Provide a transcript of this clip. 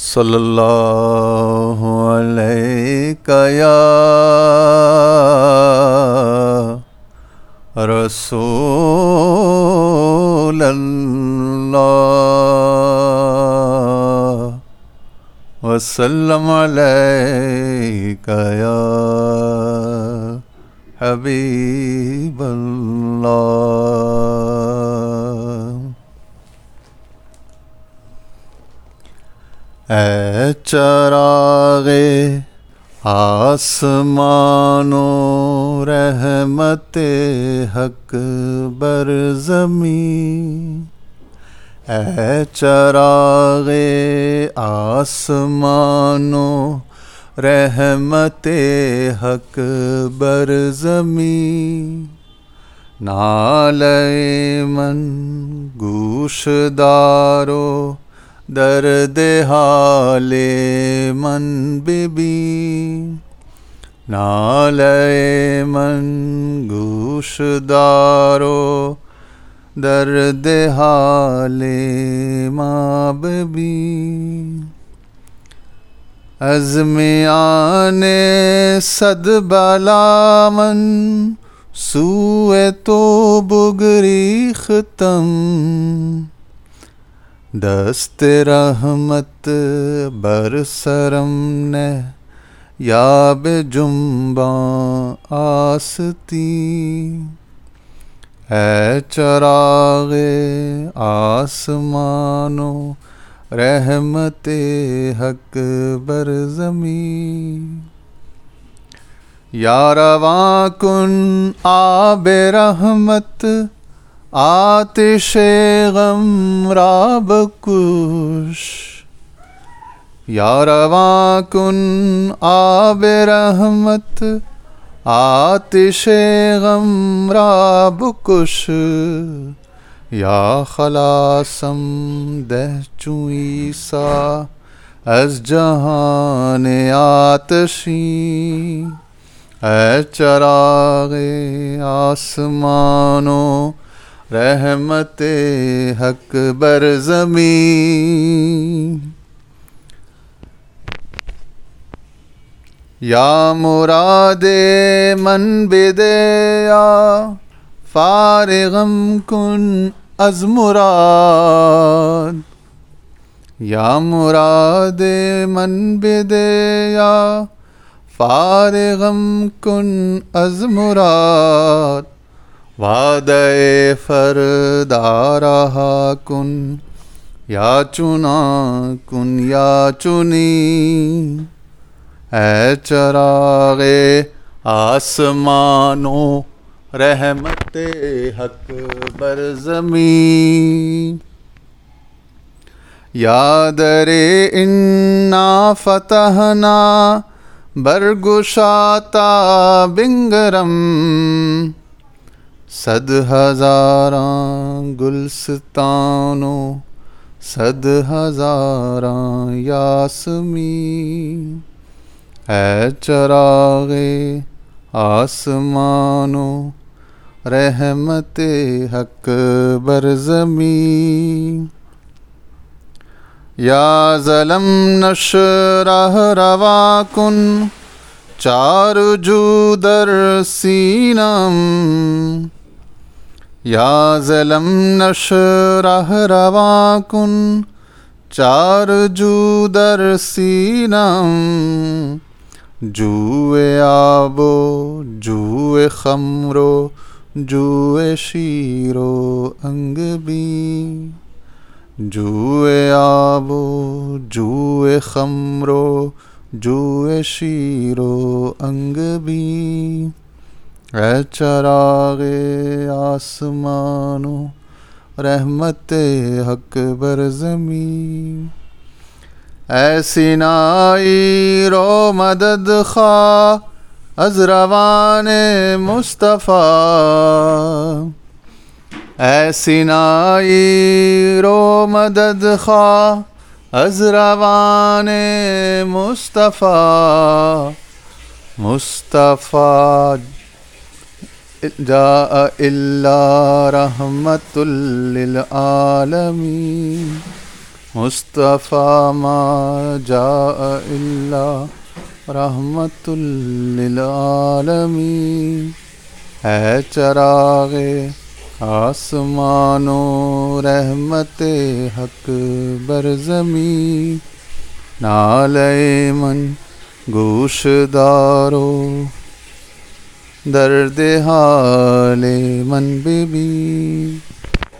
صلی اللہ علیہ یا رسول اللہ وسلم علیہ یا حبیب اللہ اے چراغ آسمانو رحمت حق بر زمین۔ اے چراغ آسمانو رحمت حق بر زمین۔ نال من گوش دارو درد حال من بی نال من گوش دارو درد حال ماں بی عزم آنے صد بلا من سوئے تو بگری ختم۔ دست رحمت برسرم نے یا بے جمباں آستی۔ اے چراغ آسمانو رحمت حق بر زمین۔ یا رواں کن آب رحمت آتش غم راب کش یا رواں کن آب رحمت، آتش غم راب کش یا خلاصم دہ چوئی سا از جہان آتشی۔ اے چراغ آسمانو رحمت حق بر زمین۔ یا مراد من بدیا فارغم کن از مراد۔ یا مراد من بدیا فارغم کن از مراد۔ وعدے فردارہ کن یا چنا کن یا چنی اے چراغ آسمانو رحمت حق بر زمین یاد رے انا فتحنا برگشاتا بنگرم صد ہزاراں گلستانو صد ہزاراں یاسمی اے چراغ آسمانو رحمت حق بر زمین۔ یا ظلم نشرہ روا کن چار جو در سینم۔ یا ظلم نشرہ روا کن چار جو در سینم جوئے آبو جوئے خمرو جوئے شیرو انگ بھی جوئے آبو جوئے خمرو جوئے شیرو انگ بھی اے چراغ آسمانو رحمت حق بر زمین اے سینائی رو مدد خواہ از روان مصطفیٰ اے سینائی رو مدد خواہ از روان مصطفیٰ مصطفیٰ جاء الا رحمت للعالمین مصطفیٰ ما جاء اللہ رحمت للعالمین ہے چراغ آسمان و رحمت حق بر زمین. نالے من گوش دارو درد حال من بی